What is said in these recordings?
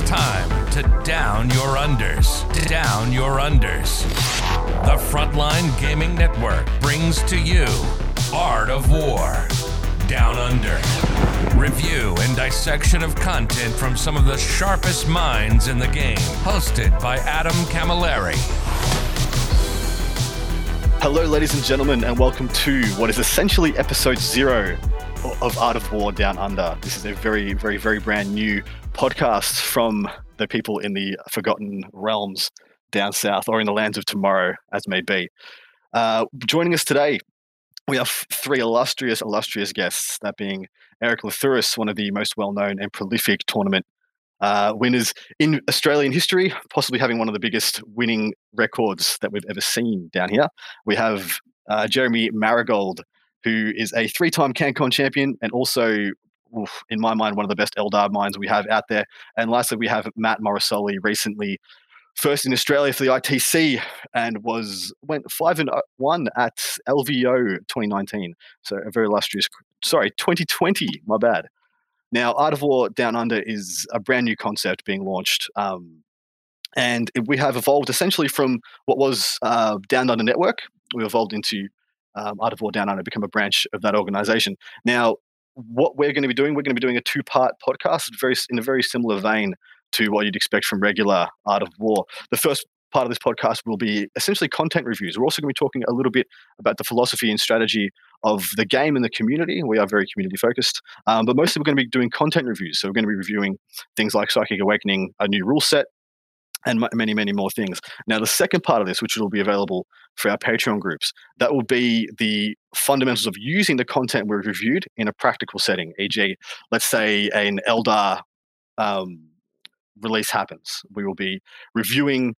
It's time to down your unders. Down your unders. The Frontline Gaming Network brings to you Art of War. Down Under. Review and dissection of content from some of the sharpest minds in the game. Hosted by Adam Camilleri. Hello, ladies and gentlemen, and welcome to what is essentially episode zero of Art of War Down Under. This is a very, very, very brand new podcast from the people in the Forgotten Realms down south or in the lands of tomorrow, as may be. Uh, joining us today, we have three illustrious, illustrious guests, that being Eric Lathouris, one of the most well known and prolific tournament uh, winners in Australian history, possibly having one of the biggest winning records that we've ever seen down here. We have uh, Jeremy Marigold, who is a three time CanCon champion and also, oof, in my mind, one of the best Eldar minds we have out there. And lastly, we have Matt Morrisoli, recently first in Australia for the ITC and was went five and uh, one at LVO 2019. So a very illustrious, sorry, 2020. My bad. Now, Art of War Down Under is a brand new concept being launched. Um, and we have evolved essentially from what was uh, Down Under Network. We evolved into um, Art of War Down Under, become a branch of that organization. Now, what we're going to be doing, we're going to be doing a two part podcast very, in a very similar vein to what you'd expect from regular Art of War. The first part of this podcast will be essentially content reviews. We're also going to be talking a little bit about the philosophy and strategy of the game and the community. We are very community focused, um, but mostly we're going to be doing content reviews. So we're going to be reviewing things like Psychic Awakening, a new rule set, and many, many more things. Now, the second part of this, which will be available for our Patreon groups, that will be the fundamentals of using the content we've reviewed in a practical setting. E.g., let's say an Eldar um, release happens. We will be reviewing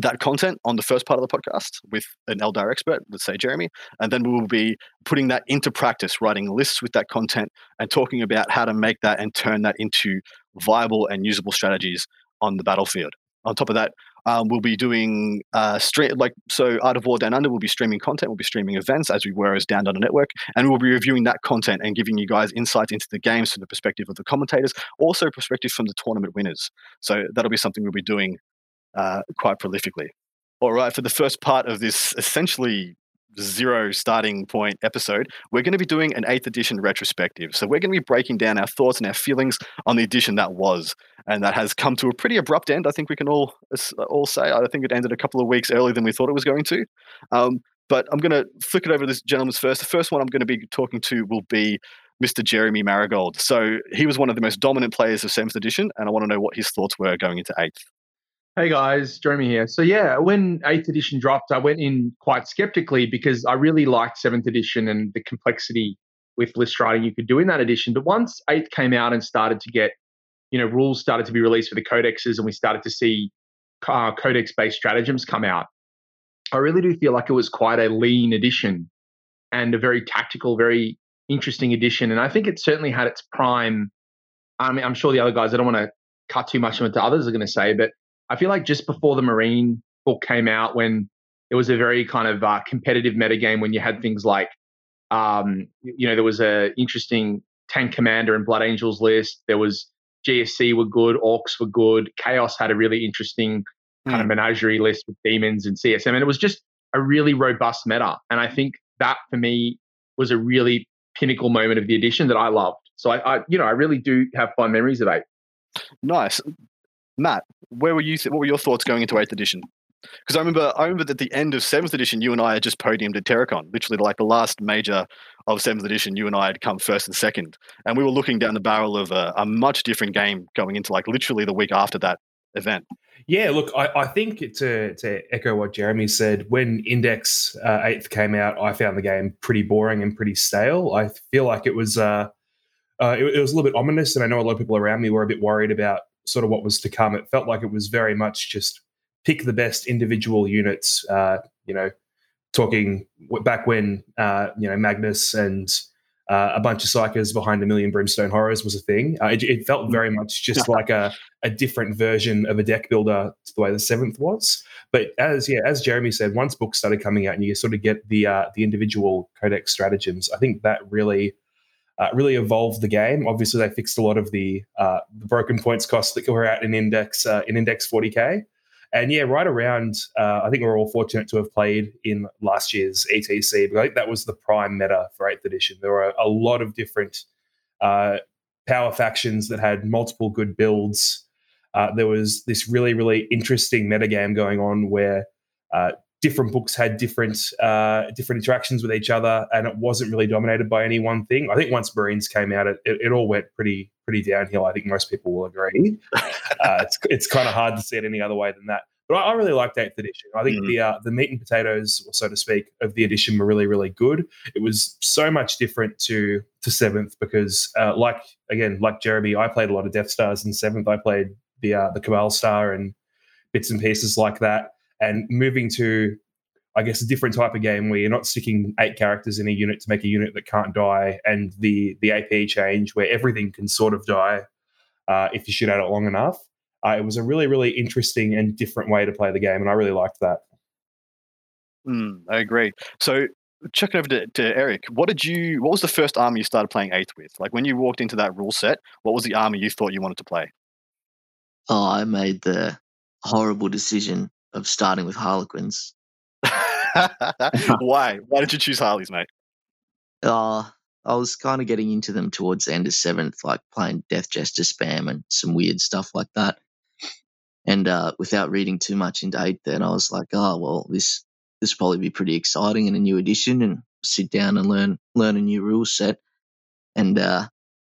that content on the first part of the podcast with an Eldar expert, let's say Jeremy, and then we will be putting that into practice, writing lists with that content and talking about how to make that and turn that into viable and usable strategies on the battlefield. On top of that, um, we'll be doing uh, stream like so. Art of War Down Under We'll be streaming content. We'll be streaming events as we were as Down Under Network, and we'll be reviewing that content and giving you guys insights into the games from the perspective of the commentators, also perspective from the tournament winners. So that'll be something we'll be doing uh, quite prolifically. All right, for the first part of this essentially zero starting point episode, we're going to be doing an eighth edition retrospective. So we're going to be breaking down our thoughts and our feelings on the edition that was, and that has come to a pretty abrupt end. I think we can all all say. I think it ended a couple of weeks earlier than we thought it was going to. Um, but I'm going to flick it over to this gentleman's first. The first one I'm going to be talking to will be Mr. Jeremy Marigold. So he was one of the most dominant players of seventh edition, and I want to know what his thoughts were going into eighth. Hey guys, Jeremy here. So yeah, when 8th edition dropped, I went in quite skeptically because I really liked 7th edition and the complexity with list writing you could do in that edition. But once 8th came out and started to get, you know, rules started to be released for the codexes and we started to see uh, codex-based stratagems come out, I really do feel like it was quite a lean edition and a very tactical, very interesting edition. And I think it certainly had its prime. I mean, I'm sure the other guys, I don't want to cut too much into others are going to say, but I feel like just before the Marine book came out, when it was a very kind of uh, competitive metagame, when you had things like, um, you know, there was a interesting tank commander and Blood Angels list. There was GSC were good, Orks were good, Chaos had a really interesting kind mm. of menagerie list with demons and CSM, and it was just a really robust meta. And I think that for me was a really pinnacle moment of the edition that I loved. So I, I you know, I really do have fond memories of it. Nice. Matt, where were you? Th- what were your thoughts going into Eighth Edition? Because I remember, I remember that at the end of Seventh Edition, you and I had just podiumed at Terracon, literally like the last major of Seventh Edition. You and I had come first and second, and we were looking down the barrel of a, a much different game going into like literally the week after that event. Yeah, look, I, I think to to echo what Jeremy said, when Index uh, Eighth came out, I found the game pretty boring and pretty stale. I feel like it was. Uh, uh, it, it, was a little bit ominous, and I know a lot of people around me were a bit worried about sort of what was to come. It felt like it was very much just pick the best individual units. Uh, you know, talking back when uh, you know Magnus and uh, a bunch of psykers behind a million brimstone horrors was a thing. Uh, it, it, felt very much just like a, a different version of a deck builder to the way the seventh was. But as yeah, as Jeremy said, once books started coming out and you sort of get the uh, the individual codex stratagems, I think that really uh, really evolved the game. Obviously, they fixed a lot of the, uh, broken points costs that were out in Index uh, in Index 40k. And yeah, right around, uh, I think we're all fortunate to have played in last year's ETC, but I think that was the prime meta for 8th edition. There were a lot of different uh, power factions that had multiple good builds. Uh, there was this really, really interesting metagame going on where different books had different uh, different interactions with each other, and it wasn't really dominated by any one thing. I think once Marines came out, it, it, it all went pretty pretty downhill. I think most people will agree. uh, it's it's kind of hard to see it any other way than that. But I, I really liked Eighth Edition. I think mm. the uh, the meat and potatoes, so to speak, of the edition were really really good. It was so much different to to Seventh because, uh, like again, like Jeremy, I played a lot of Death Stars in Seventh. I played the uh, the Cabal Star and bits and pieces like that and moving to I guess a different type of game where you're not sticking eight characters in a unit to make a unit that can't die, and the the AP change where everything can sort of die uh, if you shoot at it long enough. Uh, it was a really really interesting and different way to play the game, and I really liked that. Mm, I agree. So checking over to, to, Eric, what did you? What was the first army you started playing eighth with? Like when you walked into that rule set, what was the army you thought you wanted to play? Oh, I made the horrible decision of starting with Harlequins. Why? Why did you choose Harleys, mate? Uh, I was kind of getting into them towards the end of seventh, like playing Death Jester spam and some weird stuff like that. And uh, without reading too much into eighth, then I was like, oh well, this this will probably be pretty exciting in a new edition, and sit down and learn learn a new rule set. And uh,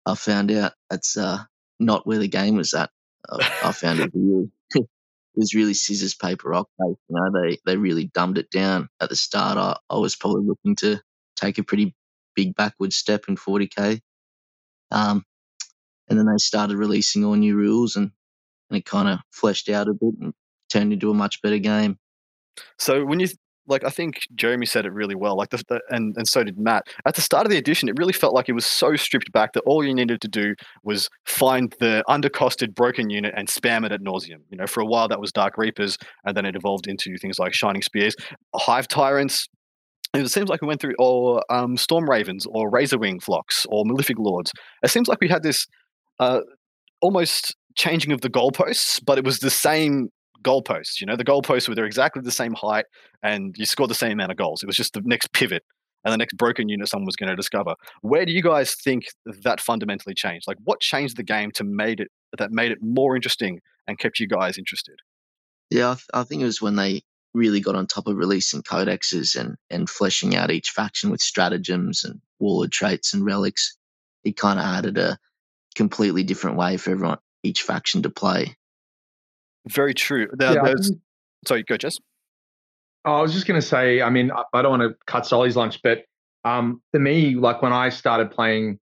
I found out that's uh, not where the game was at. I, I found it really was really scissors paper rock. You know, they they really dumbed it down at the start. I, I was probably looking to take a pretty big backward step in 40k. Um, and then they started releasing all new rules, and, and it kind of fleshed out a bit and turned into a much better game. So when you like I think Jeremy said it really well. Like the, the, and and so did Matt. At the start of the edition, it really felt like it was so stripped back that all you needed to do was find the undercosted broken unit and spam it at nauseum. You know, for a while that was Dark Reapers, and then it evolved into things like Shining Spears, Hive Tyrants. It seems like we went through or um, Storm Ravens or Razorwing Flocks or Malefic Lords. It seems like we had this uh, almost changing of the goalposts, but it was the same goalposts. You know, the goalposts were they're exactly the same height, and you scored the same amount of goals. It was just the next pivot and the next broken unit someone was going to discover. Where do you guys think that fundamentally changed? Like, what changed the game to made it that made it more interesting and kept you guys interested? Yeah, I, th- I think it was when they really got on top of releasing codexes and and fleshing out each faction with stratagems and warlord traits and relics. It kind of added a completely different way for everyone each faction to play. Very true. There, yeah, there's, sorry, go, Jez. I was just going to say, I mean, I don't want to cut Solly's lunch, but um, for me, like when I started playing,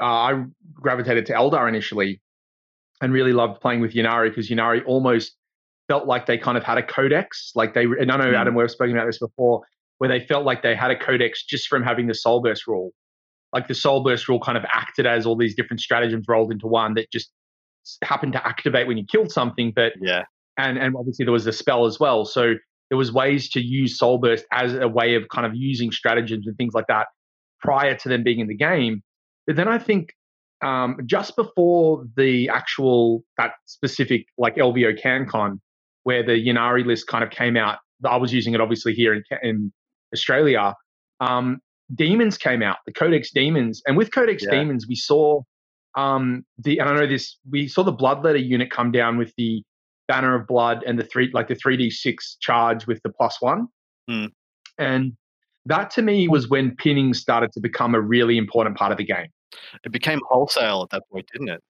uh, I gravitated to Eldar initially and really loved playing with Ynnari because Ynnari almost felt like they kind of had a codex. Like they, and I know mm. Adam, we've spoken about this before, where they felt like they had a codex just from having the Soul Burst rule. Like the Soul Burst rule kind of acted as all these different stratagems rolled into one that just happened to activate when you killed something, but yeah, and and obviously there was a spell as well. So there was ways to use Soul Burst as a way of kind of using stratagems and things like that prior to them being in the game. But then I think um, just before the actual that specific like LVO CanCon, where the Ynnari list kind of came out, I was using it obviously here in in Australia. Um, demons came out, the Codex Demons, and with Codex yeah. Demons, we saw um, the and I know this we saw the bloodletter unit come down with the banner of blood and the three like the three d six charge with the plus one, mm. and that to me was when pinning started to become a really important part of the game. It became wholesale at that point, didn't it?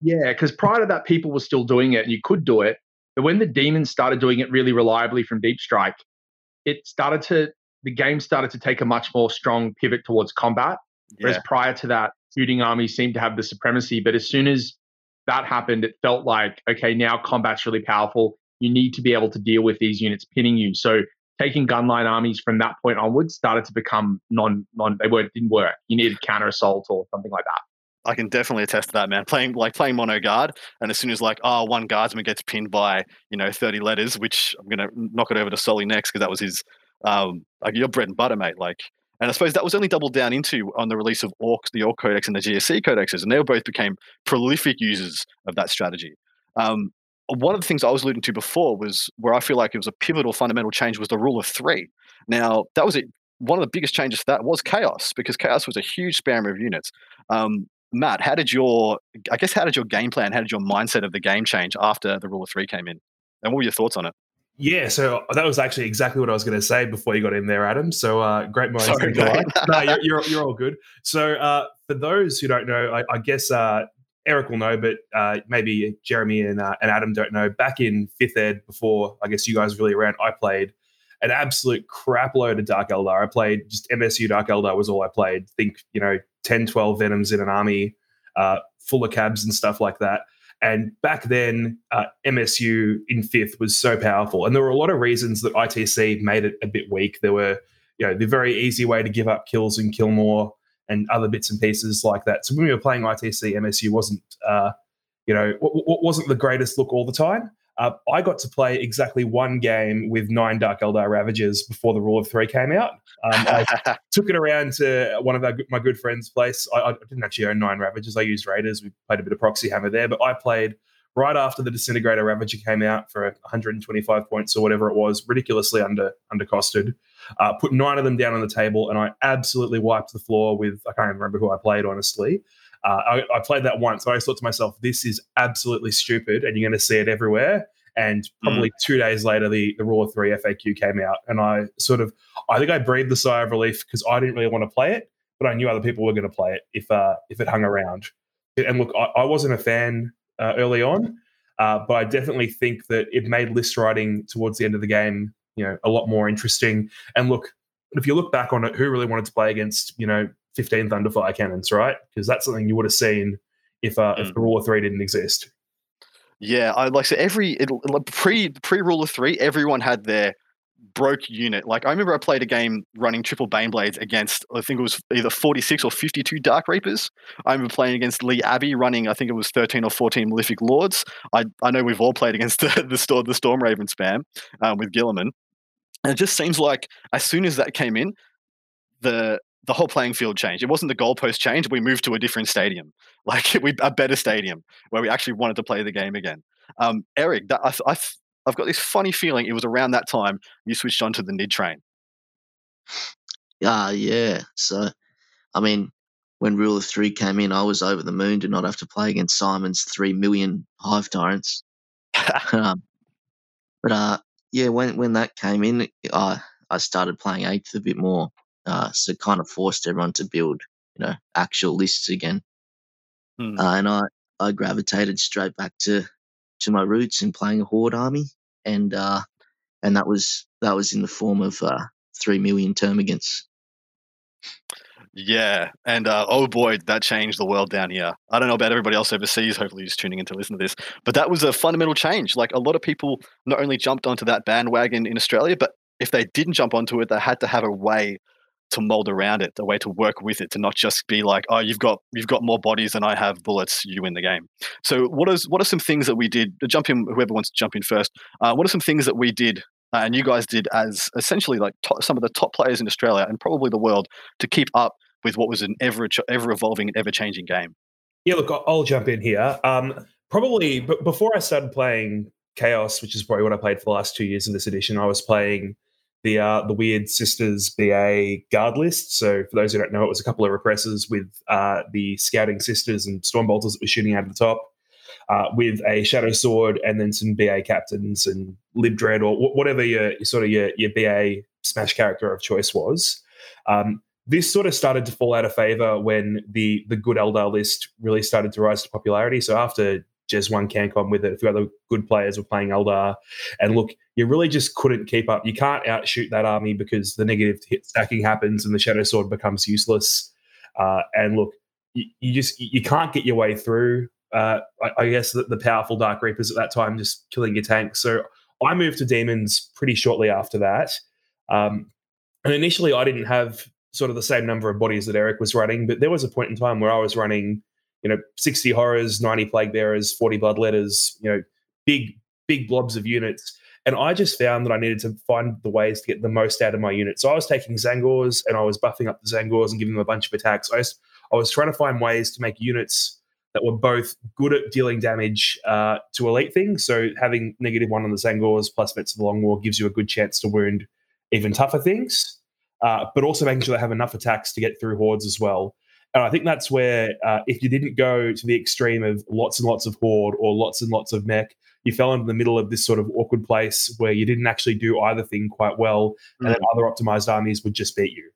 Yeah, because prior to that, people were still doing it, and you could do it. But when the demons started doing it really reliably from Deep Strike, it started to the game started to take a much more strong pivot towards combat. Yeah. Whereas prior to that, shooting armies seemed to have the supremacy. But as soon as that happened, it felt like, okay, now combat's really powerful. You need to be able to deal with these units pinning you. So taking gunline armies from that point onwards started to become non non they weren't didn't work. You needed counter assault or something like that. I can definitely attest to that, man. Playing like playing mono guard, and as soon as like oh one guardsman gets pinned by you know thirty letters, which I'm gonna knock it over to Solly next because that was his um like your bread and butter, mate. Like And I suppose that was only doubled down into on the release of Ork, the Ork Codex and the GSC codexes, and they both became prolific users of that strategy. Um, one of the things I was alluding to before was where I feel like it was a pivotal fundamental change was the rule of three. Now that was it. One of the biggest changes to that was chaos because chaos was a huge spammer of units. Um, Matt, how did your I guess how did your game plan, how did your mindset of the game change after the rule of three came in? And what were your thoughts on it? Yeah, so that was actually exactly what I was going to say before you got in there, Adam. So uh, great minds Sorry, no, you're, you're, you're, all good. So uh, for those who don't know, I, I guess uh, Eric will know, but uh, maybe Jeremy and, uh, and Adam don't know. Back in fifth ed, before I guess you guys really around, I played an absolute crap load of Dark Eldar. I played just MSU Dark Eldar was all I played. Think you know 10, 12 Venoms in an army, uh, full of cabs and stuff like that. And back then, uh, MSU in fifth was so powerful. And there were a lot of reasons that ITC made it a bit weak. There were, you know, the very easy way to give up kills and kill more and other bits and pieces like that. So when we were playing ITC, MSU wasn't, uh, you know, w- w- wasn't the greatest look all the time. Uh, I got to play exactly one game with nine Dark Eldar Ravagers before the Rule of Three came out. Um, I took it around to one of our, my good friends' place. I, I, didn't actually own nine Ravagers. I used Raiders. We played a bit of Proxy Hammer there, but I played right after the Disintegrator Ravager came out for 125 points or whatever it was, ridiculously under undercosted. Uh, put nine of them down on the table, and I absolutely wiped the floor with I can't even remember who I played honestly. Uh, I, I, played that once. I thought to myself, this is absolutely stupid, and you're going to see it everywhere. And probably mm. two days later, the the Raw Three FAQ came out, and I sort of, I think I breathed a sigh of relief because I didn't really want to play it, but I knew other people were going to play it if uh, if it hung around. And look, I, I wasn't a fan uh, early on, uh, but I definitely think that it made list writing towards the end of the game, you know, a lot more interesting. And look, if you look back on it, who really wanted to play against, you know, 15 Thunderfire cannons, right? Because that's something you would have seen if uh, mm. if the rule of three didn't exist. Yeah, I like so every it, pre pre rule of three, everyone had their broke unit. Like I remember I played a game running triple Baneblades against I think it was either 46 or 52 Dark Reapers. I remember playing against Lee Abbey running I think it was 13 or 14 Malefic Lords. I, I know we've all played against the the, Storm, the Storm Raven spam um, with Guilliman. And it just seems like as soon as that came in, the the whole playing field changed. It wasn't the goalpost change. We moved to a different stadium, like we a better stadium where we actually wanted to play the game again. Um, Eric, that, I, I, I've got this funny feeling it was around that time you switched on to the Nid train. Ah, uh, yeah. So, I mean, when Rule of Three came in, I was over the moon to not have to play against Simon's three million Hive Tyrants. um, but uh, yeah, when when that came in, I I started playing eighth a bit more. Uh, so kind of forced everyone to build, you know, actual lists again. Hmm. Uh, and I, I gravitated straight back to, to my roots in playing a horde army, and uh, and that was that was in the form of uh, three million termagants. Yeah, and uh, oh boy, that changed the world down here. I don't know about everybody else overseas. Hopefully, who's tuning in to listen to this, but that was a fundamental change. Like a lot of people not only jumped onto that bandwagon in Australia, but if they didn't jump onto it, they had to have a way to mold around it, a way to work with it, to not just be like, oh, you've got you've got more bodies than I have bullets, you win the game. So what is what are some things that we did? Jump in, whoever wants to jump in first. Uh, what are some things that we did uh, and you guys did as essentially like some of the top players in Australia and probably the world to keep up with what was an ever ever evolving and ever changing game? Yeah, look, I'll jump in here. Um, probably, but before I started playing Chaos, which is probably what I played for the last two years in this edition, I was playing the uh, the Weird Sisters BA guard list. So for those who don't know, it was a couple of repressors with uh, the Scouting Sisters and Stormbolters that were shooting out of the top, uh, with a Shadow Sword and then some BA captains and Lib Dread or whatever your, sort of your, your BA smash character of choice was. Um, this sort of started to fall out of favor when the the good Eldar list really started to rise to popularity. So after Jez won CanCon with it. A few other good players were playing Eldar. And look, you really just couldn't keep up. You can't outshoot that army because the negative hit stacking happens and the Shadow Sword becomes useless. Uh, and look, you, you, just you can't get your way through. Uh, I, I, guess the, the, powerful Dark Reapers at that time just killing your tanks. So I moved to Demons pretty shortly after that. Um, and initially, I didn't have sort of the same number of bodies that Eric was running, but there was a point in time where I was running you know, 60 horrors, 90 plague bearers, 40 bloodletters, you know, big, big blobs of units. And I just found that I needed to find the ways to get the most out of my unit. So I was taking Tzaangors and I was buffing up the Tzaangors and giving them a bunch of attacks. I was, I was trying to find ways to make units that were both good at dealing damage uh, to elite things. So having negative one on the Tzaangors plus Vets of the Long War gives you a good chance to wound even tougher things, uh, but also making sure they have enough attacks to get through hordes as well. And I think that's where, uh, if you didn't go to the extreme of lots and lots of horde or lots and lots of mech, you fell into the middle of this sort of awkward place where you didn't actually do either thing quite well, mm-hmm. and then mm. other optimized armies would just beat you.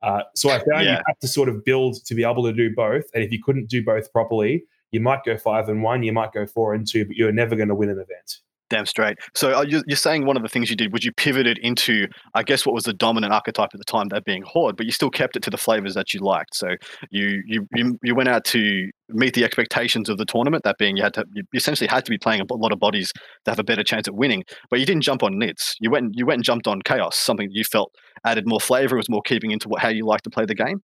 Uh, so I found yeah. you have to sort of build to be able to do both. And if you couldn't do both properly, you might go five and one, you might go four and two, but you're never going to win an event. Damn straight. So you're saying one of the things you did was you pivoted into, I guess, what was the dominant archetype at the time, that being Horde, but you still kept it to the flavors that you liked. So you you you, you went out to meet the expectations of the tournament. That being, you had to you essentially had to be playing a lot of bodies to have a better chance at winning. But you didn't jump on Nids. You went you went and jumped on chaos, something you felt added more flavor, it was more keeping into what, how you like to play the game.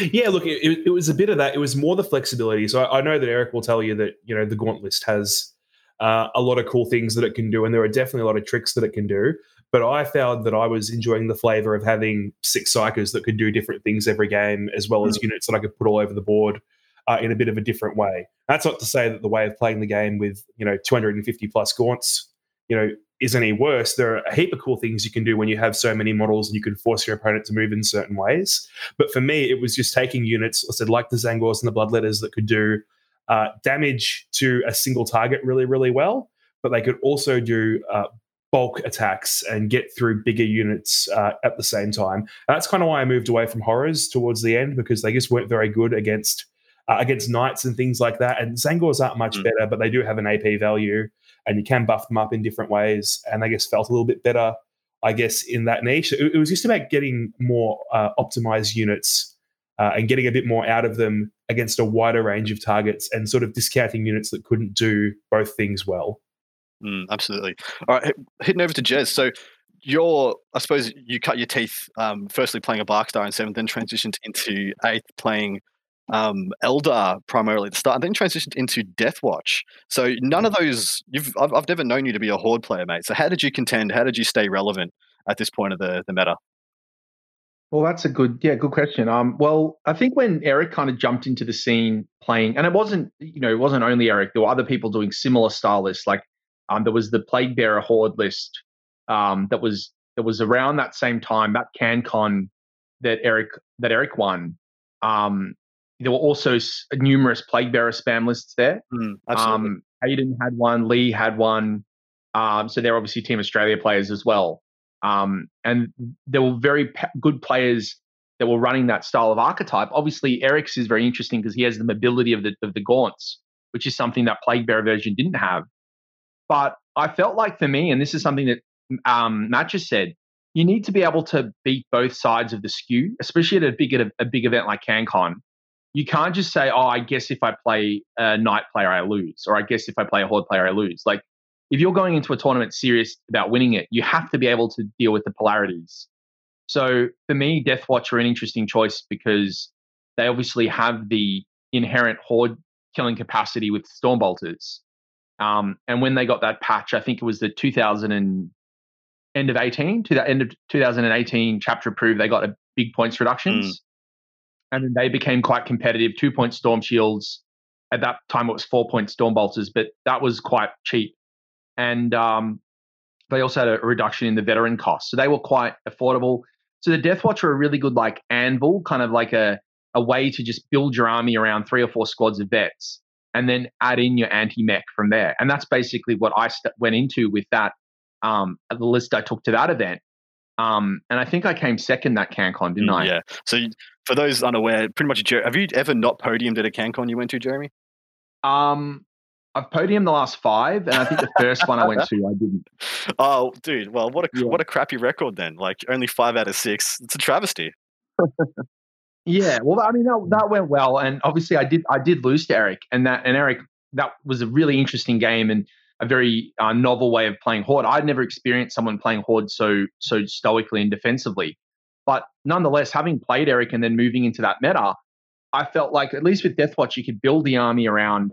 Yeah, look, it, it was a bit of that. It was more the flexibility. So I, I know that Eric will tell you that you know the Gaunt list has uh, a lot of cool things that it can do, and there are definitely a lot of tricks that it can do. But I found that I was enjoying the flavor of having six psykers that could do different things every game, as well as mm. units that I could put all over the board uh, in a bit of a different way. That's not to say that the way of playing the game with you know 250 plus gaunts, you know, is any worse. There are a heap of cool things you can do when you have so many models and you can force your opponent to move in certain ways. But for me, it was just taking units, I said, like the Tzaangors and the Bloodletters that could do uh, damage to a single target really, really well, but they could also do uh, bulk attacks and get through bigger units uh, at the same time. That's kind of why I moved away from horrors towards the end because they just weren't very good against uh, against knights and things like that. And Tzaangors aren't much mm. better, but they do have an AP value, and you can buff them up in different ways. And I guess felt a little bit better, I guess, in that niche. It, it was just about getting more uh, optimized units uh, and getting a bit more out of them against a wider range of targets and sort of discounting units that couldn't do both things well. Mm, absolutely. All right, hitting over to Jez. So you're, I suppose, you cut your teeth um, firstly playing a Barkstar in seventh, then transitioned into eighth playing um, Eldar primarily at the start, and then transitioned into Deathwatch. So none of those, you've, I've, I've never known you to be a Horde player, mate. So how did you contend? How did you stay relevant at this point of the, the meta? Well, that's a good, yeah, good question. Um, well, I think when Eric kind of jumped into the scene playing, and it wasn't, you know, it wasn't only Eric. There were other people doing similar style lists. Like, um, there was the Plague Bearer Horde list, um, that was that was around that same time that CanCon that Eric that Eric won. Um, there were also numerous Plague Bearer spam lists there. Mm, um, Hayden had one, Lee had one. Um, so they're obviously Team Australia players as well. Um, and there were very p- good players that were running that style of archetype. Obviously, Eric's is very interesting because he has the mobility of the of the gaunts, which is something that Plague Bearer version didn't have. But I felt like for me, and this is something that um, Matt just said, you need to be able to beat both sides of the skew, especially at a big a, a big event like CanCon. You can't just say, "Oh, I guess if I play a knight player, I lose," or "I guess if I play a horde player, I lose." Like if you're going into a tournament serious about winning it, you have to be able to deal with the polarities. So for me, Deathwatch are an interesting choice because they obviously have the inherent horde killing capacity with Stormbolters. Um, and when they got that patch, I think it was the 2000 and end of 18 to the end of 2018 chapter approved, they got a big points reductions. Mm. And then they became quite competitive, two point storm shields. At that time, it was four point storm bolters, but that was quite cheap and um, they also had a reduction in the veteran costs. So they were quite affordable. So the Death Watch are a really good like anvil, kind of like a, a way to just build your army around three or four squads of vets and then add in your anti-mech from there. And that's basically what I st- went into with that, um, the list I took to that event. Um, and I think I came second that CanCon, didn't mm, I? Yeah. So for those unaware, pretty much, have you ever not podiumed at a CanCon you went to, Jeremy? Um, I've podiumed the last five, and I think the first one I went to, I didn't. Oh, dude! Well, what a yeah. what a crappy record then. Like only five out of six. It's a travesty. yeah, well, I mean that, that went well, and obviously I did I did lose to Eric, and that and Eric that was a really interesting game and a very uh, novel way of playing Horde. I'd never experienced someone playing Horde so so stoically and defensively, but nonetheless, having played Eric and then moving into that meta, I felt like at least with Deathwatch, you could build the army around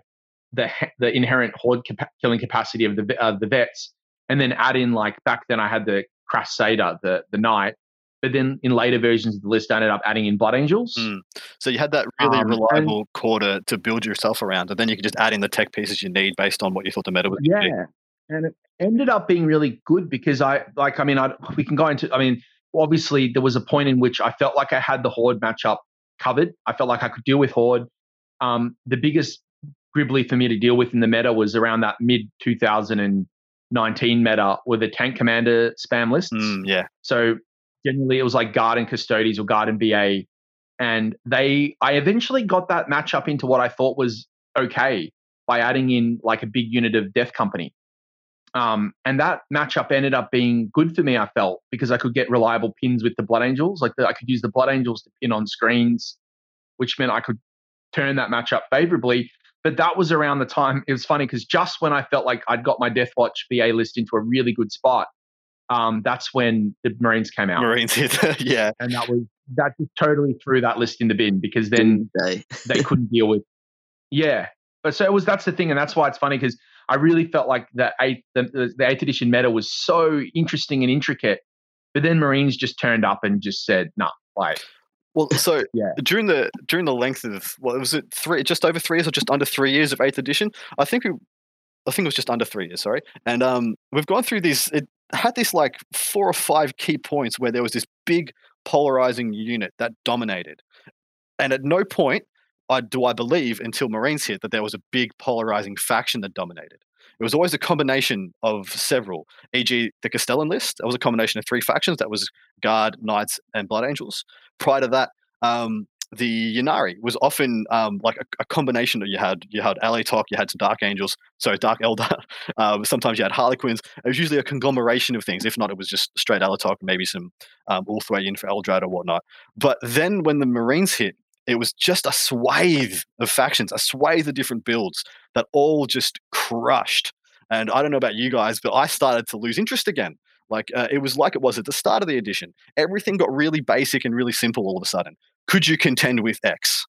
the the inherent horde killing capacity of the of the vets, and then add in like back then I had the Crusader, the the knight, but then in later versions of the list, I ended up adding in Blood Angels. Mm. So you had that really Um, and- reliable quarter to build yourself around, and then you could just add in the tech pieces you need based on what you thought the meta was. Yeah, and it ended up being really good because I like. I mean, I we can go into. I mean, obviously there was a point in which I felt like I had the Horde matchup covered. I felt like I could deal with Horde. Um, the biggest gribbly for me to deal with in the meta was around that mid 2019 meta with the tank commander spam lists. Mm, yeah. So generally it was like guard and Custodes or guard and BA. And they I eventually got that matchup into what I thought was okay by adding in like a big unit of Death Company. Um, and that matchup ended up being good for me, I felt, because I could get reliable pins with the Blood Angels. Like the, I could use the Blood Angels to pin on screens, which meant I could turn that matchup favorably. But that was around the time, it was funny because just when I felt like I'd got my Death Watch BA list into a really good spot, um, that's when the Marines came out. Marines yeah. And that was, that just totally threw that list in the bin because then Day. they couldn't deal with. Yeah, but so it was. That's the thing, and that's why it's funny because I really felt like the eighth, the, the, eighth edition meta was so interesting and intricate, but then Marines just turned up and just said, "No, like Well, so Yeah. during the during the length of what was it three just over three years or just under three years of eighth edition, I think we, I think it was just under three years. Sorry, and um, we've gone through these. It had this like four or five key points where there was this big polarizing unit that dominated, and at no point I do I believe until Marines hit that there was a big polarizing faction that dominated. It was always a combination of several, e.g., the Castellan list. That was a combination of three factions. That was Guard, Knights, and Blood Angels. Prior to that, um, the Ynnari was often um, like a, a combination that you had. You had Talk, you had some Dark Angels, so Dark Eldar. um, sometimes you had Harlequins. It was usually a conglomeration of things. If not, it was just straight Talk, maybe some um, Ulthwé in for Eldrad or whatnot. But then when the Marines hit, it was just a swathe of factions, a swathe of different builds that all just crushed. And I don't know about you guys, but I started to lose interest again. Like uh, it was like it was at the start of the edition. Everything got really basic and really simple all of a sudden. Could you contend with X?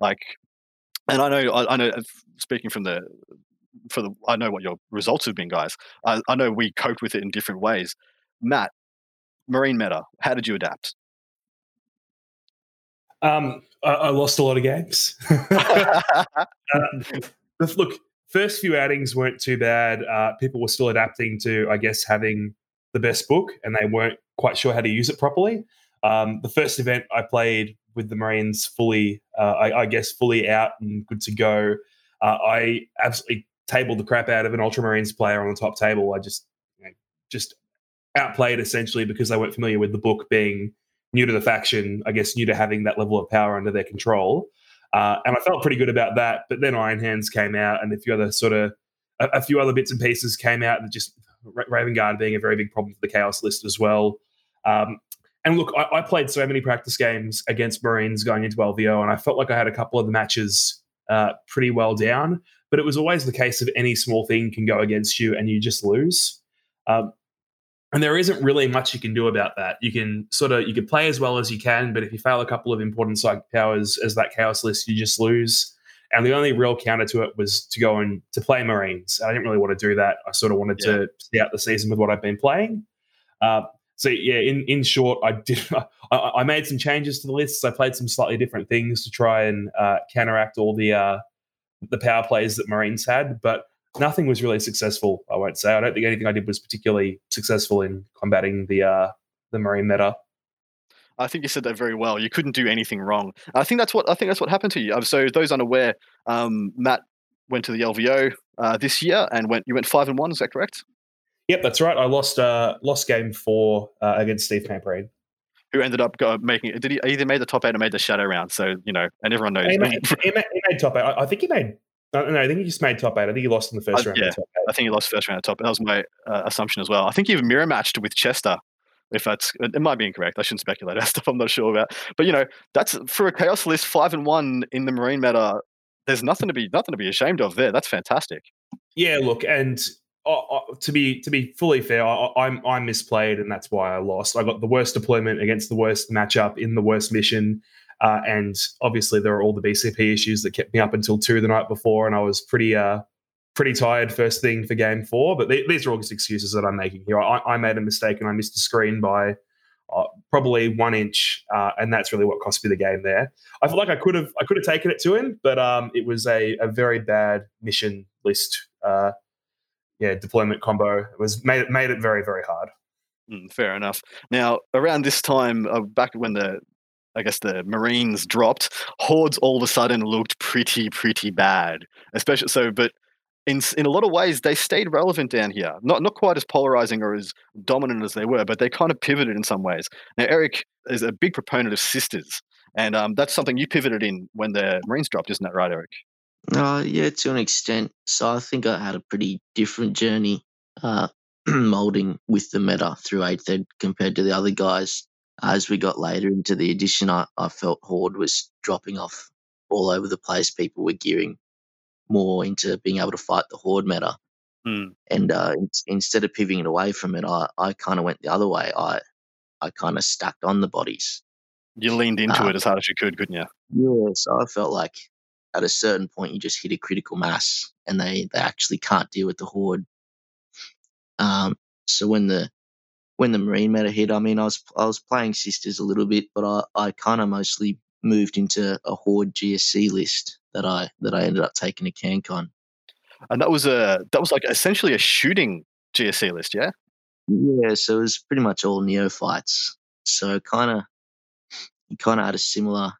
Like, and I know, I, I know. uh, Speaking from the, for the, I know what your results have been, guys. I, I know we coped with it in different ways. Matt, Marine Meta, how did you adapt? Um, I, I lost a lot of games. But look, first few outings weren't too bad. Uh, people were still adapting to, I guess, having the best book, and they weren't quite sure how to use it properly. Um, the first event I played with the Marines fully, uh, I, I guess, fully out and good to go. Uh, I absolutely tabled the crap out of an Ultramarines player on the top table. I just, you know, just outplayed essentially because they weren't familiar with the book, being new to the faction. I guess new to having that level of power under their control. Uh, and I felt pretty good about that. But then Iron Hands came out, and a few other sort of a, a few other bits and pieces came out. That just Raven Guard being a very big problem for the Chaos list as well. Um, and look, I, I played so many practice games against Marines going into LVO, and I felt like I had a couple of the matches uh, pretty well down. But it was always the case of any small thing can go against you, and you just lose. Um, and there isn't really much you can do about that. You can sort of you can play as well as you can, but if you fail a couple of important psychic powers as that chaos list, you just lose. And the only real counter to it was to go and to play Marines. I didn't really want to do that. I sort of wanted to see out the season with what I've been playing. Uh, so yeah, in in short, I did. I, I made some changes to the lists. I played some slightly different things to try and uh, counteract all the uh, the power plays that Marines had, but nothing was really successful. I won't say. I don't think anything I did was particularly successful in combating the uh, the Marine meta. I think you said that very well. You couldn't do anything wrong. I think that's what I think that's what happened to you. So those unaware, um, Matt went to the LVO uh, this year and went. You went five and one. Is that correct? Yep, that's right. I lost uh, lost game four uh, against Steve Camprain. Who ended up making it? Did he either made the top eight or made the shadow round? So you know, and everyone knows. He made, he made, he made top eight. I, I think he made. No, I think he just made top eight. I think he lost in the first round. yeah. I think he lost first round at top. That was my uh, assumption as well. I think he even mirror matched with Chester. If that's it, it might be incorrect. I shouldn't speculate that stuff. I'm not sure about. But you know, that's for a chaos list five and one in the marine meta. There's nothing to be nothing to be ashamed of there. That's fantastic. Yeah, look, and uh, uh, to be to be fully fair, I, I'm I misplayed, and that's why I lost. I got the worst deployment against the worst matchup in the worst mission, uh, and obviously there are all the BCP issues that kept me up until two the night before, and I was pretty uh pretty tired first thing for game four, but th- these are all just excuses that I'm making here. I, I made a mistake and I missed the screen by uh, probably one inch, uh, and that's really what cost me the game there. I feel like I could have I could have taken it to him, but um, it was a, a very bad mission list. Uh, yeah, deployment combo it was made it made it very very hard. Mm, fair enough. Now, around this time, uh, back when the I guess the Marines dropped, hordes all of a sudden looked pretty pretty bad. Especially so, but in in a lot of ways they stayed relevant down here. Not not quite as polarizing or as dominant as they were, but they kind of pivoted in some ways. Now Eric is a big proponent of sisters, and um, that's something you pivoted in when the Marines dropped, isn't that right, Eric? Uh, yeah, to an extent. So I think I had a pretty different journey uh, molding with the meta through 8th ed compared to the other guys. As we got later into the edition, I, I felt Horde was dropping off all over the place. People were gearing more into being able to fight the horde meta. Mm. And uh, in, instead of pivoting away from it, I, I kind of went the other way. I I kind of stacked on the bodies. You leaned into it as hard as you could, couldn't you? Yeah, so I felt like at a certain point you just hit a critical mass, and they they actually can't deal with the horde. Um, so when the when the marine meta hit, I mean, I was I was playing sisters a little bit, but I I kind of mostly moved into a horde GSC list that I that I ended up taking to CanCon. And that was a that was like essentially a shooting GSC list, yeah. Yeah, so it was pretty much all neophytes. So kind of, you kind of had a similar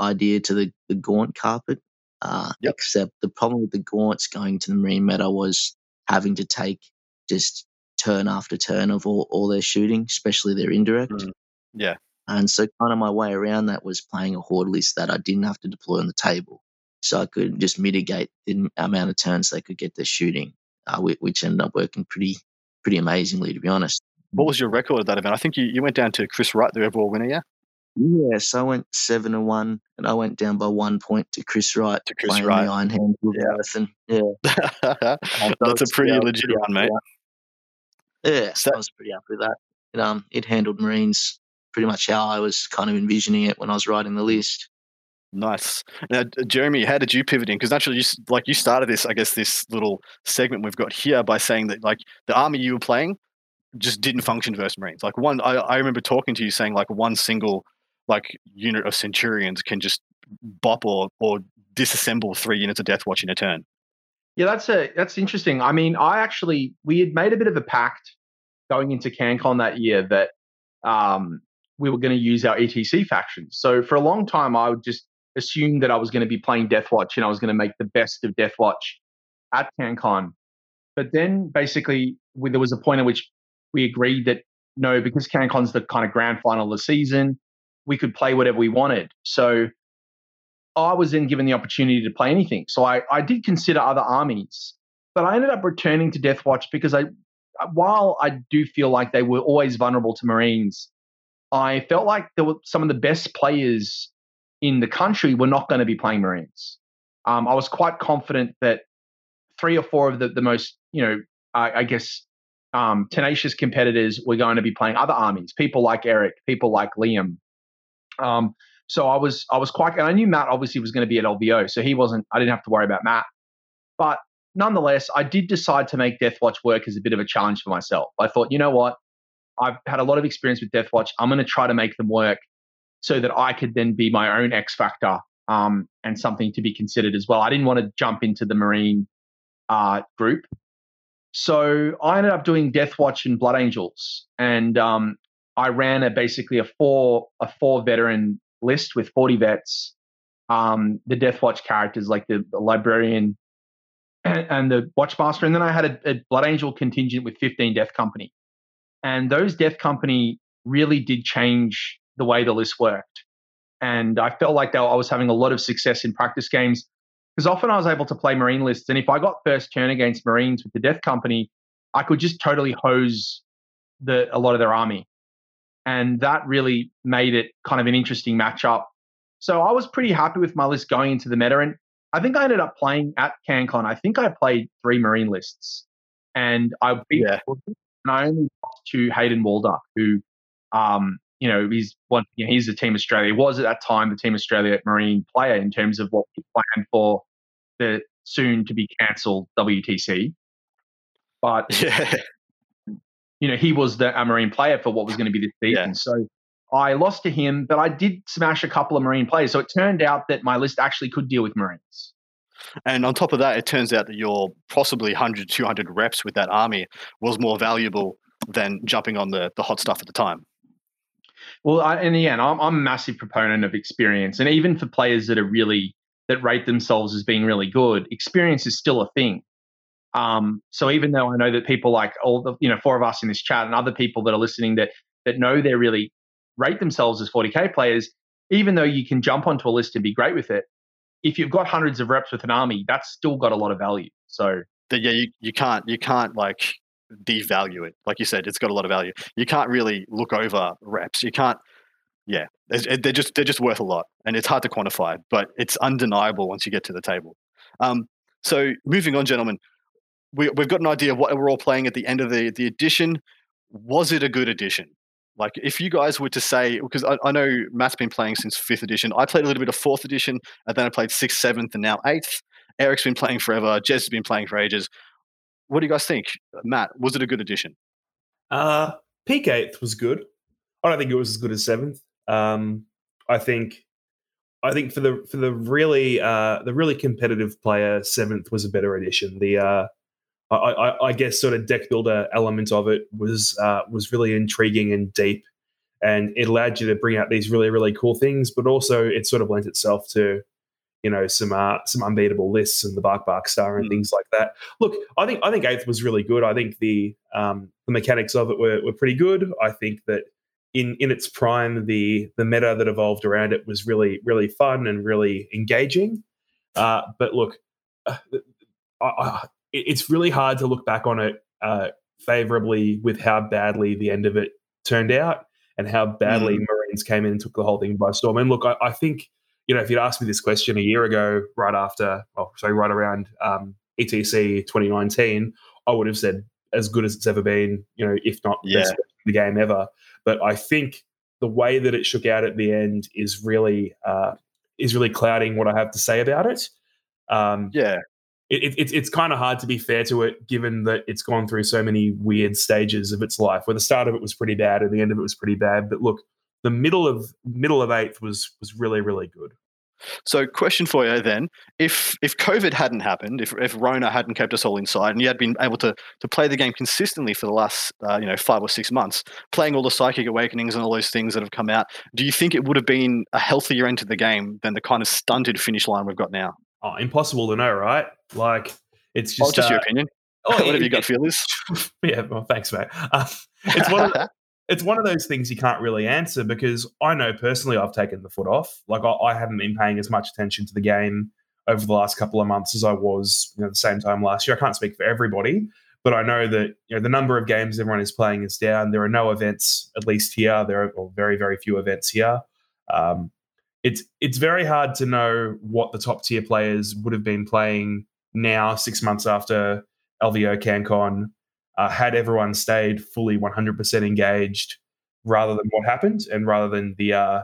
idea to the the Gaunt carpet, uh, Yep. except the problem with the Gaunts going to the marine meta was having to take just turn after turn of all, all their shooting, especially their indirect. Mm. Yeah. And so kind of my way around that was playing a horde list that I didn't have to deploy on the table. So I could just mitigate the amount of turns they could get their shooting, uh, which ended up working pretty pretty amazingly, to be honest. What was your record at that event? I think you, you went down to Chris Wright, the overall winner, yeah? Yeah, so I went seven and one, and I went down by one point to Chris Wright To Chris playing Wright. the Iron Hand Yeah. Yeah, That's a pretty legit one, mate. Yeah, So- I was pretty happy with that. It, um, it handled Marines pretty much how I was kind of envisioning it when I was writing the list. Nice. Now, Jeremy, how did you pivot in? Because naturally, you, like you started this, I guess, this little segment we've got here by saying that, like, the army you were playing just didn't function versus Marines. Like one, I, I remember talking to you saying like one single like unit of Centurions can just bop or or disassemble three units of Death Watch in a turn. Yeah, that's a that's interesting. I mean, I actually we had made a bit of a pact going into CanCon that year that um, we were going to use our ETC factions. So for a long time, I would just assume that I was going to be playing Deathwatch and I was going to make the best of Deathwatch at CanCon. But then basically, we, there was a point at which we agreed that no, because CanCon's the kind of grand final of the season, we could play whatever we wanted. So I was then given the opportunity to play anything. So I, I did consider other armies, but I ended up returning to Deathwatch because I, while I do feel like they were always vulnerable to Marines, I felt like there were some of the best players in the country were not going to be playing Marines. Um, I was quite confident that three or four of the, the most, you know, I, I guess, um, tenacious competitors were going to be playing other armies. People like Eric, people like Liam. Um, so I was I was quite and I knew Matt obviously was going to be at LVO, so he wasn't I didn't have to worry about Matt. But nonetheless, I did decide to make Deathwatch work as a bit of a challenge for myself. I thought, you know what? I've had a lot of experience with Deathwatch. I'm going to try to make them work so that I could then be my own X factor um, and something to be considered as well. I didn't want to jump into the Marine uh, group. So I ended up doing Deathwatch and Blood Angels, and um, I ran a basically a four a four veteran list with 40 vets. Um, the Deathwatch characters like the, the librarian and, and the Watchmaster, and then I had a, a Blood Angel contingent with 15 Death Company, and those Death Company really did change the way the list worked. And I felt like were, I was having a lot of success in practice games because often I was able to play Marine lists, and if I got first turn against Marines with the Death Company, I could just totally hose the a lot of their army, and that really made it kind of an interesting matchup. So I was pretty happy with my list going into the meta, and I think I ended up playing at CanCon. I think I played three Marine lists, and I beat Yeah. and I only lost to Hayden Walder, who, um, you know, he's one. You know, he's the Team Australia. Was at that time the Team Australia Marine player in terms of what we planned for the soon to be cancelled WTC. But Yeah. you know, he was the a Marine player for what was going to be this season. Yeah. So I lost to him, but I did smash a couple of Marine players. So it turned out that my list actually could deal with Marines. And on top of that, it turns out that your possibly 100, 200 reps with that army was more valuable than jumping on the, the hot stuff at the time. Well, I, the end, I'm, I'm a massive proponent of experience, and even for players that are really that rate themselves as being really good, experience is still a thing. Um, so even though I know that people like all the you know four of us in this chat and other people that are listening that that know they're really rate themselves as 40k players, even though you can jump onto a list and be great with it, if you've got hundreds of reps with an army, that's still got a lot of value. So yeah, you, you can't you can't like devalue it. Like you said, it's got a lot of value. You can't really look over reps. You can't. Yeah, they're just they're just worth a lot, and it's hard to quantify, but it's undeniable once you get to the table. Um, so moving on, gentlemen, we, we've got an idea of what we're all playing at the end of the the edition. Was it a good edition? Like, if you guys were to say, because I, I know Matt's been playing since fifth edition, I played a little bit of fourth edition, and then I played sixth, seventh, and now eighth. Eric's been playing forever. Jez has been playing for ages. What do you guys think, Matt? Was it a good edition? Uh, peak eighth was good. I don't think it was as good as seventh. Um, I think, I think for the for the really uh, the really competitive player, seventh was a better edition. The uh, I, I, I guess sort of deck builder element of it was uh, was really intriguing and deep, and it allowed you to bring out these really really cool things. But also, it sort of lent itself to you know some uh, some unbeatable lists and the Bark Bark Star and Mm. things like that. Look, I think I think eighth was really good. I think the um, the mechanics of it were, were pretty good. I think that in in its prime, the the meta that evolved around it was really really fun and really engaging. Uh, but look, uh, I, I, it- it's really hard to look back on it uh, favorably with how badly the end of it turned out and how badly Marines came in and took the whole thing by storm. And look, I, I think you know if you'd asked me this question a year ago, right after, well, sorry, right around um, ETC 2019, I would have said as good as it's ever been. You know, if not Yeah. best the game ever. But I think the way that it shook out at the end is really uh, is really clouding what I have to say about it. Um, Yeah, it, it, it's it's kind of hard to be fair to it, given that it's gone through so many weird stages of its life. Where the start of it was pretty bad, and the end of it was pretty bad. But look, the middle of middle of eighth was was really really good. So, question for you then: If if COVID hadn't happened, if if Rona hadn't kept us all inside, and you had been able to to play the game consistently for the last uh, you know five or six months, playing all the psychic awakenings and all those things that have come out, do you think it would have been a healthier end to the game than the kind of stunted finish line we've got now? Oh, impossible to know, right? Like it's Oh, just just your uh, opinion. oh, Whatever it- your got feel is. yeah, well, thanks, mate. Um, it's one of it's one of those things you can't really answer because I know personally I've taken the foot off. Like I, I haven't been paying as much attention to the game over the last couple of months as I was you know, the same time last year. I can't speak for everybody, but I know that you know the number of games everyone is playing is down. There are no events, at least here. There are very very few events here. Um, it's it's very hard to know what the top tier players would have been playing now, six months after LVO CanCon uh, had everyone stayed fully 100% engaged rather than what happened and rather than the uh,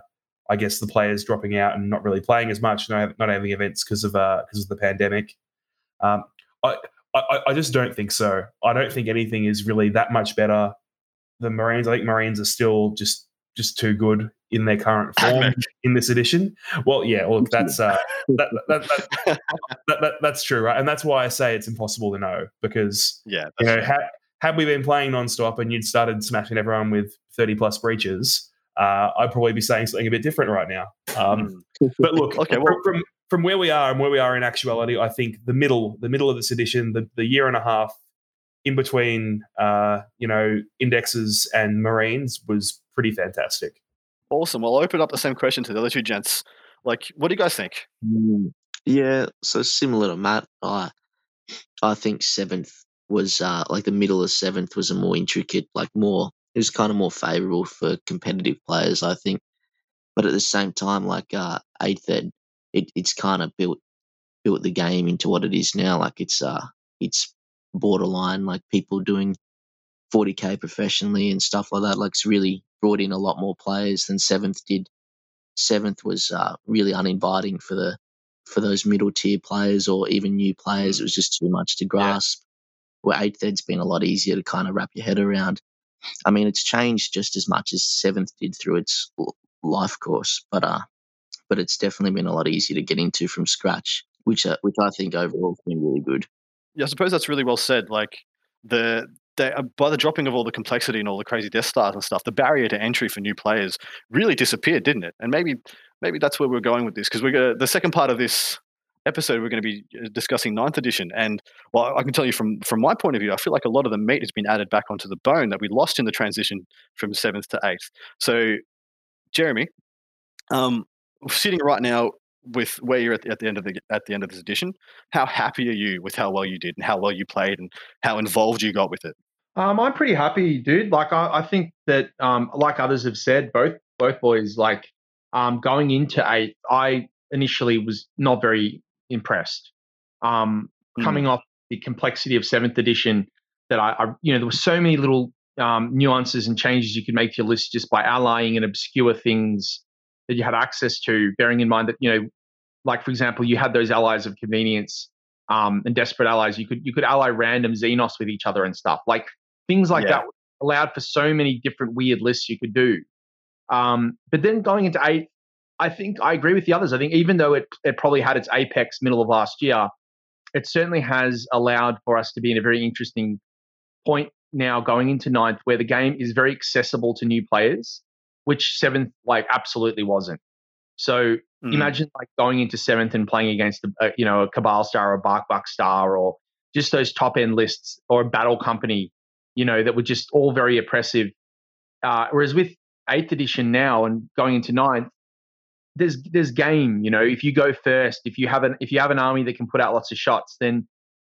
i guess the players dropping out and not really playing as much not, not having events because of uh, because of the pandemic. Um, I, I i just don't think so. I don't think anything is really that much better. Than marines i think marines are still just just too good in their current form in this edition well yeah well that's uh that, that, that, that, that, that's true right and that's why i say it's impossible to know because yeah, you know, had, had we been playing nonstop and you'd started smashing everyone with 30 plus breaches, uh, I'd probably be saying something a bit different right now. Um, Mm. but look, Okay, from, well- from from where we are and where we are in actuality, I think the middle the middle of this edition, the, the year and a half in between, uh, you know, indexes and marines was pretty fantastic. awesome. Well, I'll open up the same question to the other two gents. Like, what do you guys think? Mm, Yeah, so similar to Matt, I I think seventh was uh, like the middle of seventh was a more intricate, like more it was kind of more favourable for competitive players, I think. But at the same time, like uh, eighth ed, it, it's kind of built built the game into what it is now. Like it's uh it's borderline like people doing 40k professionally and stuff like that. Like it's really brought in a lot more players than seventh did. Seventh was uh, really uninviting for the for those middle tier players or even new players. It was just too much to grasp. Yeah. Where eighth ed's been a lot easier to kind of wrap your head around. I mean, it's changed just as much as seventh did through its life course, but uh, but it's definitely been a lot easier to get into from scratch, which uh, which I think overall has been really good. Yeah, I suppose that's really well said. Like the they, uh, by the dropping of all the complexity and all the crazy Death Stars and stuff, the barrier to entry for new players really disappeared, didn't it? And maybe maybe that's where we're going with this because we're gonna, the second part of this episode we're going to be uh, discussing ninth edition and well i can tell you from from my point of view i feel like a lot of the meat has been added back onto the bone that we lost in the transition from seventh to eighth so jeremy um, sitting right now with where you're at the, at the end of the at the end of this edition how happy are you with how well you did and how well you played and how involved you got with it um, I'm pretty happy, dude. Like I, I think that, um, like others have said, both both boys, like um, going into eighth, I initially was not very impressed. Um, mm. Coming off the complexity of seventh edition, that I, I you know, there were so many little um, nuances and changes you could make to your list just by allying and obscure things that you had access to. Bearing in mind that you know, like for example, you had those allies of convenience um, and desperate allies. You could you could ally random Xenos with each other and stuff. Like things like yeah. that allowed for so many different weird lists you could do. Um, but then going into eight, I think I agree with the others. I think even though it, it probably had its apex middle of last year, it certainly has allowed for us to be in a very interesting point now going into ninth where the game is very accessible to new players, which seventh like absolutely wasn't. So mm. imagine like going into seventh and playing against a, you know a Cabal Star or a Bark Buck Star or just those top end lists or a Battle Company you know, that were just all very oppressive. Uh, whereas with eighth edition now and going into ninth, there's there's game. You know, if you go first, if you have an if you have an army that can put out lots of shots, then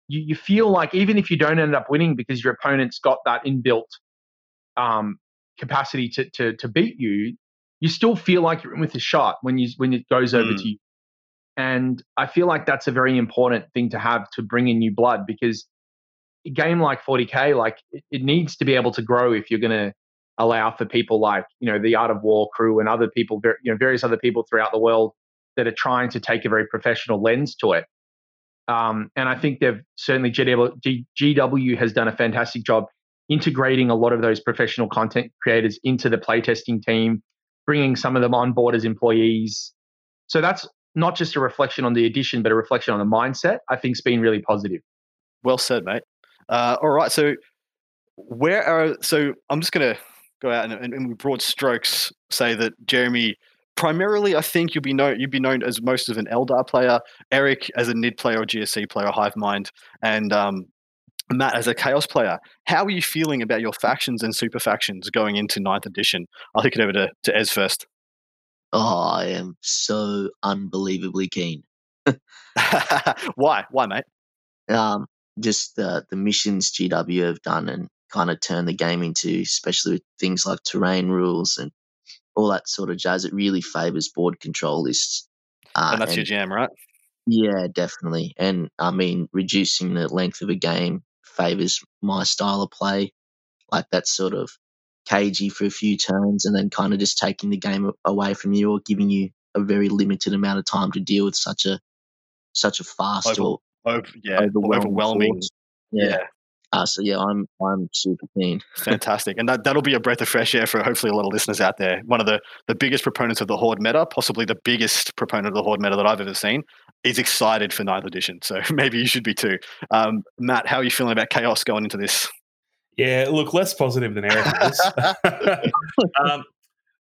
you, you feel like even if you don't end up winning because your opponent's got that inbuilt um, capacity to, to to beat you, you still feel like you're in with a shot when you when it goes over mm. to you. And I feel like that's a very important thing to have to bring in new blood because a game like 40k, like it, it needs to be able to grow if you're going to allow for people like you know the Art of War crew and other people, you know, various other people throughout the world that are trying to take a very professional lens to it. Um, and I think they've certainly GW, GW has done a fantastic job integrating a lot of those professional content creators into the playtesting team, bringing some of them on board as employees. So that's not just a reflection on the addition, but a reflection on the mindset. I think has been really positive. Well said, mate. Uh, all right, so where are so I'm just gonna go out and, and, and with broad strokes say that Jeremy primarily I think you'll be known you'd be known as most of an Eldar player, Eric as a Nid player or GSC player, Hive Mind, and um, Matt as a Chaos player. How are you feeling about your factions and super factions going into ninth edition? I'll kick it over to, to Ez first. Oh, I am so unbelievably keen. Why? Why, mate? Um, just the the missions GW have done and kind of turned the game into, especially with things like terrain rules and all that sort of jazz. It really favors board control lists. Uh, and that's and, your jam, right? Yeah, definitely. And I mean, reducing the length of a game favors my style of play. Like that sort of cagey for a few turns and then kind of just taking the game away from you or giving you a very limited amount of time to deal with such a such a fast Over, or over, yeah, overwhelming. overwhelming. Yeah. yeah. Uh, so yeah, I'm I'm super keen. Fantastic, and that that'll be a breath of fresh air for hopefully a lot of listeners out there. One of the the biggest proponents of the Horde meta, possibly the biggest proponent of the Horde meta that I've ever seen, is excited for ninth edition. So maybe you should be too. Um, Matt, how are you feeling about chaos going into this? Yeah, look, less positive than Eric is. um,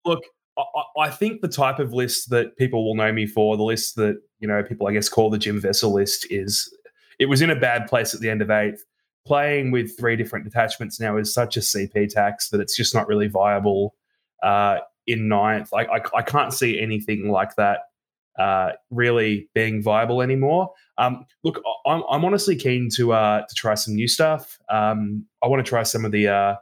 look, I, I, think the type of list that people will know me for, the list that you know people I guess call the Jim Vessel list, is it was in a bad place at the end of eighth. Playing with three different detachments now is such a CP tax that it's just not really viable uh, in ninth. I, I, I can't see anything like that uh, really being viable anymore. Um, look, I'm, I'm, honestly keen to uh, to try some new stuff. Um, I want to try some of the uh,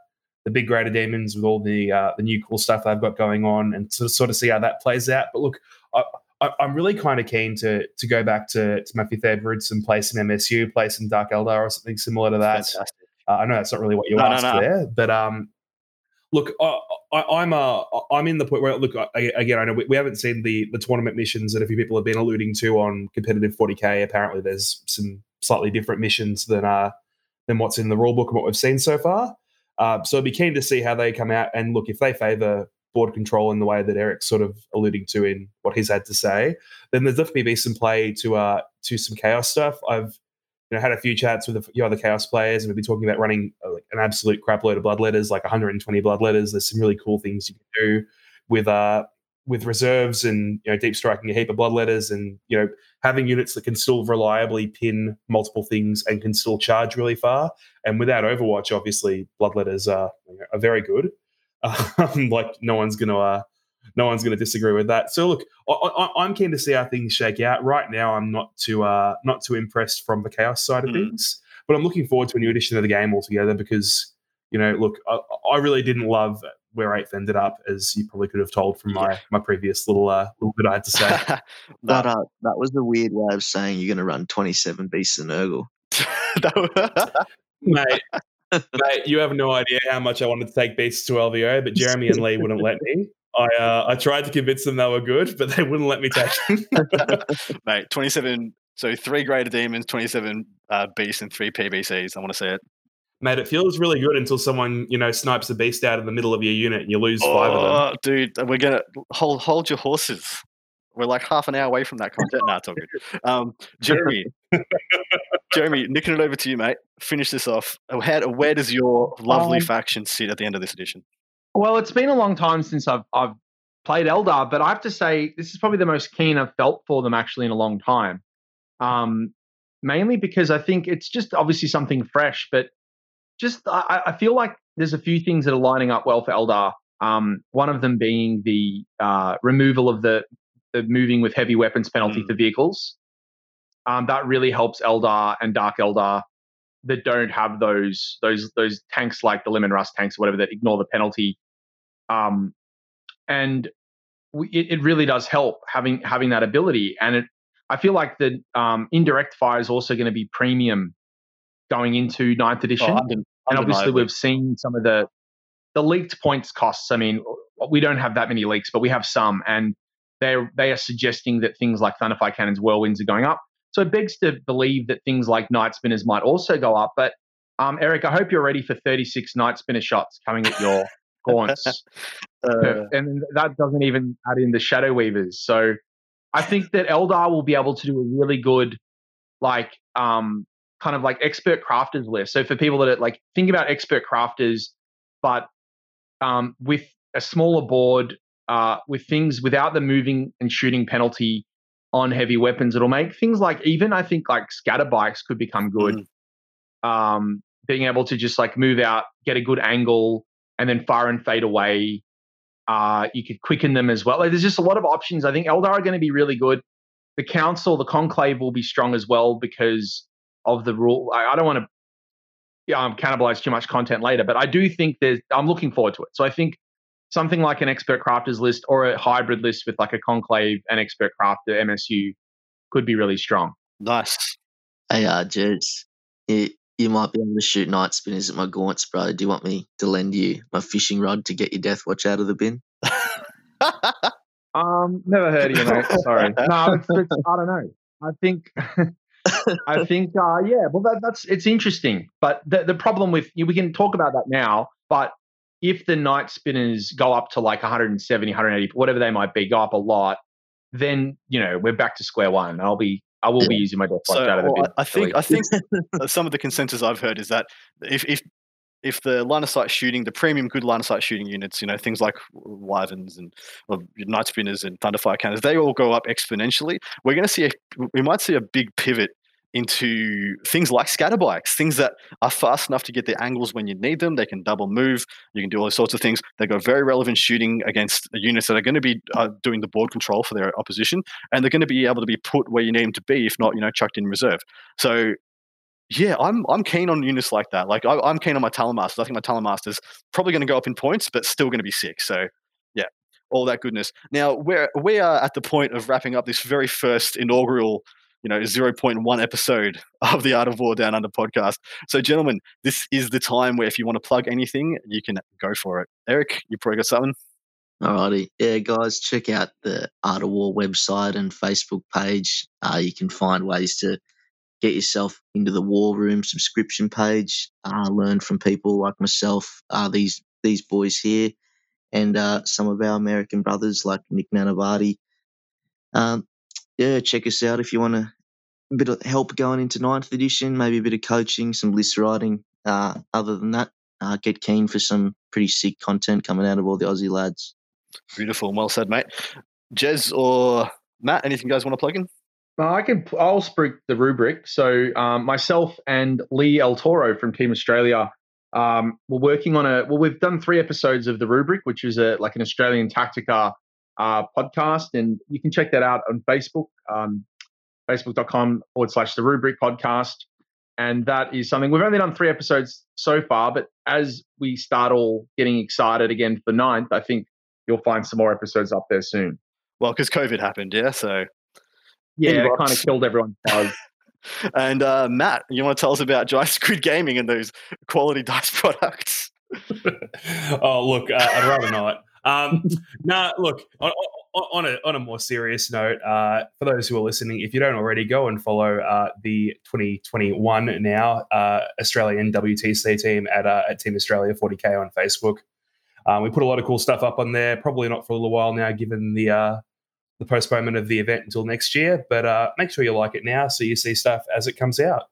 the big greater demons with all the uh, the new cool stuff they've got going on, and to sort of see how that plays out. But look, I, I, am really kind of keen to to go back to, to my fifth Edwards and play some MSU, play some Dark Eldar or something similar to that. Uh, I know that's not really what you no, asked no, no. there, but um, look, I, am uh, I'm in the point where look I, again. I know we, we, haven't seen the the tournament missions that a few people have been alluding to on competitive 40k. Apparently, there's some slightly different missions than uh than what's in the rulebook and what we've seen so far. Uh, so I'd be keen to see how they come out and look if they favour board control in the way that Eric's sort of alluding to in what he's had to say. Then there's definitely be some play to uh to some chaos stuff. I've you know, had a few chats with a few other chaos players, and we've been talking about running uh, like an absolute crap load of blood letters, like 120 blood letters. There's some really cool things you can do with uh with reserves and you know deep striking a heap of blood letters, and you know having units that can still reliably pin multiple things and can still charge really far. And without Overwatch, obviously, blood letters are are very good. Um, like no one's gonna uh, no one's going to disagree with that. So look, I, am keen to see how things shake out. Right now, I'm not too uh, not too impressed from the chaos side of mm. things, but I'm looking forward to a new edition of the game altogether because you know, look, I, I really didn't love where eighth ended up, as you probably could have told from my my previous little uh, little bit I had to say. that uh, that was a weird way of saying you're going to run 27 beasts of Nurgle. Mate, mate, you have no idea how much I wanted to take beasts to LVO, but Jeremy and Lee wouldn't let me. I uh, I tried to convince them they were good, but they wouldn't let me take them. Mate, 27. So three greater demons, 27 uh, beasts, and three PBCs. I want to say it. Mate, it feels really good until someone you know snipes a beast out of the middle of your unit and you lose oh, five of them. Oh, dude, we're gonna hold hold your horses. We're like half an hour away from that content. nah, it's all good. Um, Jeremy, Jeremy, nicking it over to you, mate. Finish this off. How, where does your lovely um, faction sit at the end of this edition? Well, it's been a long time since I've I've played Eldar, but I have to say this is probably the most keen I've felt for them actually in a long time. Um, mainly because I think it's just obviously something fresh, but just I, I, feel like there's a few things that are lining up well for Eldar. Um, one of them being the uh, removal of the, the moving with heavy weapons penalty mm. for vehicles. Um, that really helps Eldar and Dark Eldar that don't have those those those tanks like the Leman Russ tanks or whatever that ignore the penalty. Um, and we, it, it, really does help having having that ability. And it, I feel like the um, indirect fire is also going to be premium going into ninth edition. Oh, and obviously, we've seen some of the the leaked points costs. I mean, we don't have that many leaks, but we have some, and they they are suggesting that things like Thunderfire cannons, whirlwinds are going up. So it begs to believe that things like night spinners might also go up. But um, Eric, I hope you're ready for 36 night spinner shots coming at your gaunts. uh, and that doesn't even add in the shadow weavers. So I think that Eldar will be able to do a really good, like, um, kind of like expert crafters list. So for people that are like, think about expert crafters, but um, with a smaller board, uh, with things without the moving and shooting penalty on heavy weapons. It'll make things like even I think like scatter bikes could become good. Mm. Um, being able to just like move out, get a good angle, and then fire and fade away. Uh, you could quicken them as well. Like, there's just a lot of options. I think Eldar are going to be really good. The council, the conclave will be strong as well because of the rule. I, I don't want to um, cannibalize too much content later, but I do think there's. I'm looking forward to it. So I think something like an expert crafters list or a hybrid list with like a conclave and expert crafter MSU could be really strong. Nice. Hey, uh, Jez, you, you might be able to shoot night spinners at my gaunts, bro. Do you want me to lend you my fishing rod to get your Deathwatch out of the bin? um, never heard of you, mate. Sorry. No, it's, it's, I don't know. I think. I think, uh, yeah, well, that, that's it's interesting, but the the problem with we can talk about that now. But if the night spinners go up to like 170, 180, whatever they might be, go up a lot, then you know we're back to square one. I'll be I will be using my death so, out of the well, I think I think uh, some of the consensus I've heard is that if if if the line of sight shooting, the premium good line of sight shooting units, you know, things like Wyverns and or Night Spinners and Thunderfire Cannons, they all go up exponentially. We're going to see, a, we might see a big pivot into things like scatter bikes, things that are fast enough to get the angles when you need them. They can double move. You can do all sorts of things. They got very relevant shooting against units that are going to be uh, doing the board control for their opposition, and they're going to be able to be put where you need them to be, if not, you know, chucked in reserve. So. Yeah, I'm I'm keen on units like that. Like I, am keen on my Talon Masters. I think my Talon Masters probably going to go up in points, but still going to be sick. So yeah, all that goodness. Now we're we are at the point of wrapping up this very first inaugural you know 0.1 episode of the Art of War Down Under podcast. So, gentlemen, this is the time where if you want to plug anything, you can go for it. Eric, you probably got something. Alrighty, yeah, guys, check out the Art of War website and Facebook page. Uh, you can find ways to get yourself into the War Room subscription page. Uh, learn from people like myself, uh, these these boys here, and uh, some of our American brothers like Nick Nanavati. Um, yeah, check us out if you want a bit of help going into ninth edition, maybe a bit of coaching, some list writing. Uh, other than that, uh, get keen for some pretty sick content coming out of all the Aussie lads. Beautiful and well said, mate. Jez or Matt, anything you guys want to plug in? I can. I'll speak the rubric. So um, myself and Lee El Toro from Team Australia, um, we're working on a. Well, we've done three episodes of the rubric, which is a like an Australian Tactica uh, podcast, and you can check that out on Facebook, um, facebook.com forward slash the rubric podcast. And that is something we've only done three episodes so far, but as we start all getting excited again for ninth, I think you'll find some more episodes up there soon. Well, because COVID happened, yeah. So yeah, it kind of killed everyone's buzz. and uh, Matt, you want to tell us about Giant Squid Gaming and those quality dice products? oh, look, uh, I'd rather not. Um, nah, look, on, on, a, on a more serious note, uh, for those who are listening, if you don't already, go and follow uh, the 2021 now uh, Australian WTC team at, uh, at Team Australia 40K on Facebook. Um, we put a lot of cool stuff up on there. Probably not for a little while now, given the uh, the postponement of the event until next year. But uh, make sure you like it now so you see stuff as it comes out.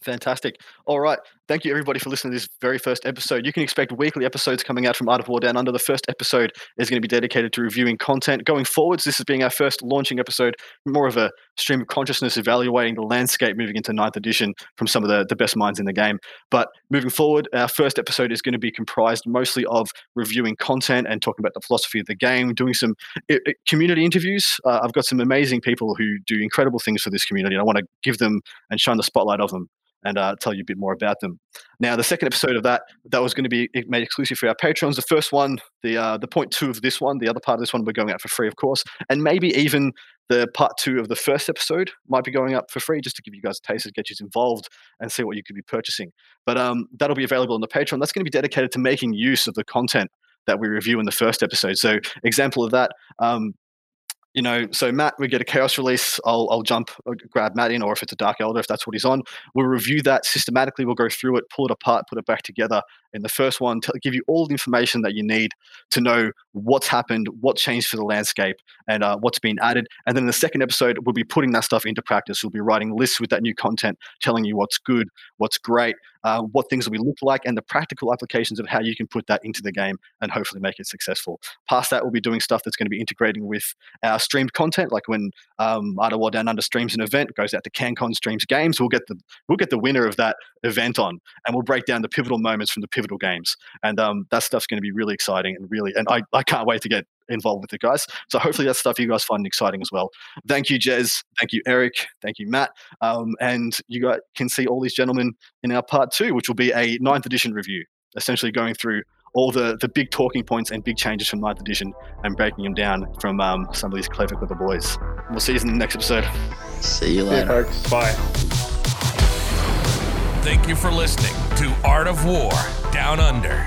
Fantastic. All right. Thank you, everybody, for listening to this very first episode. You can expect weekly episodes coming out from Art of War Down Under. The first episode is going to be dedicated to reviewing content. Going forwards, this is being our first launching episode, more of a stream of consciousness, evaluating the landscape moving into ninth edition from some of the, the best minds in the game. But moving forward, our first episode is going to be comprised mostly of reviewing content and talking about the philosophy of the game, doing some it, it, community interviews. Uh, I've got some amazing people who do incredible things for this community, and I want to give them and shine the spotlight of them and uh, tell you a bit more about them. Now, the second episode of that that was going to be made exclusive for our patrons. The first one, the uh, the point two of this one, the other part of this one, we're going out for free, of course, and maybe even the part two of the first episode might be going up for free just to give you guys a taste, get you involved, and see what you could be purchasing. But um, that'll be available on the Patreon. That's going to be dedicated to making use of the content that we review in the first episode. So, example of that, um, you know, so Matt, we get a chaos release. I'll, I'll jump, uh, grab Matt in, or if it's a Dark Eldar, if that's what he's on, we'll review that systematically. We'll go through it, pull it apart, put it back together. In the first one, to give you all the information that you need to know what's happened, what changed for the landscape, and uh, what's been added. And then in the second episode, we'll be putting that stuff into practice. We'll be writing lists with that new content, telling you what's good, what's great, uh, what things will look like, and the practical applications of how you can put that into the game and hopefully make it successful. Past that, we'll be doing stuff that's going to be integrating with our streamed content, like when um, War Down Under streams an event, goes out to CanCon streams games. We'll get the we'll get the winner of that event on, and we'll break down the pivotal moments from the pivotal games, and um, that stuff's going to be really exciting and really, and I, I can't wait to get involved with it, guys. So hopefully that stuff you guys find exciting as well. Thank you, Jez. Thank you, Eric. Thank you, Matt. Um, and you guys can see all these gentlemen in our part two, which will be a ninth edition review, essentially going through all the, the big talking points and big changes from ninth edition and breaking them down from um, some of these clever, clever boys. We'll see you in the next episode. See you later. folks. Bye. Thank you for listening to Art of War Down Under